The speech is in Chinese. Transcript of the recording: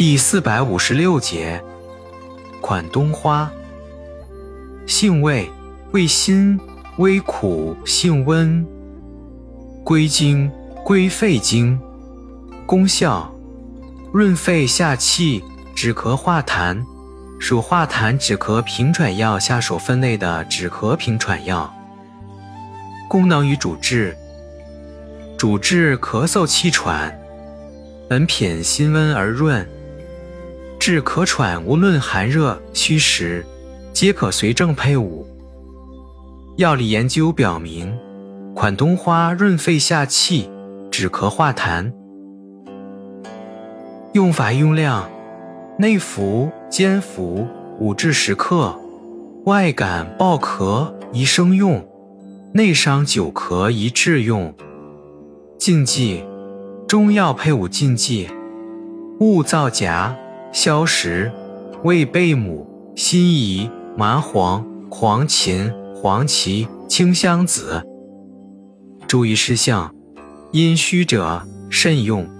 第四百五十六节，款冬花，性味味辛，微苦，性温，归经归肺经。功效润肺下气，止咳化痰，属化痰止咳平喘药下属分类的止咳平喘药。功能与主治主治咳嗽气喘，本品辛温而润。治咳喘，无论寒热虚实，皆可随症配伍。药理研究表明，款冬花润肺下气，止咳化痰。用法用量：内服煎服五至十克，外感暴咳宜生用，内伤久咳宜制用。禁忌：中药配伍禁忌，勿造假。消食、味贝母、辛夷、麻黄、黄芩、黄芪、清香子。注意事项：阴虚者慎用。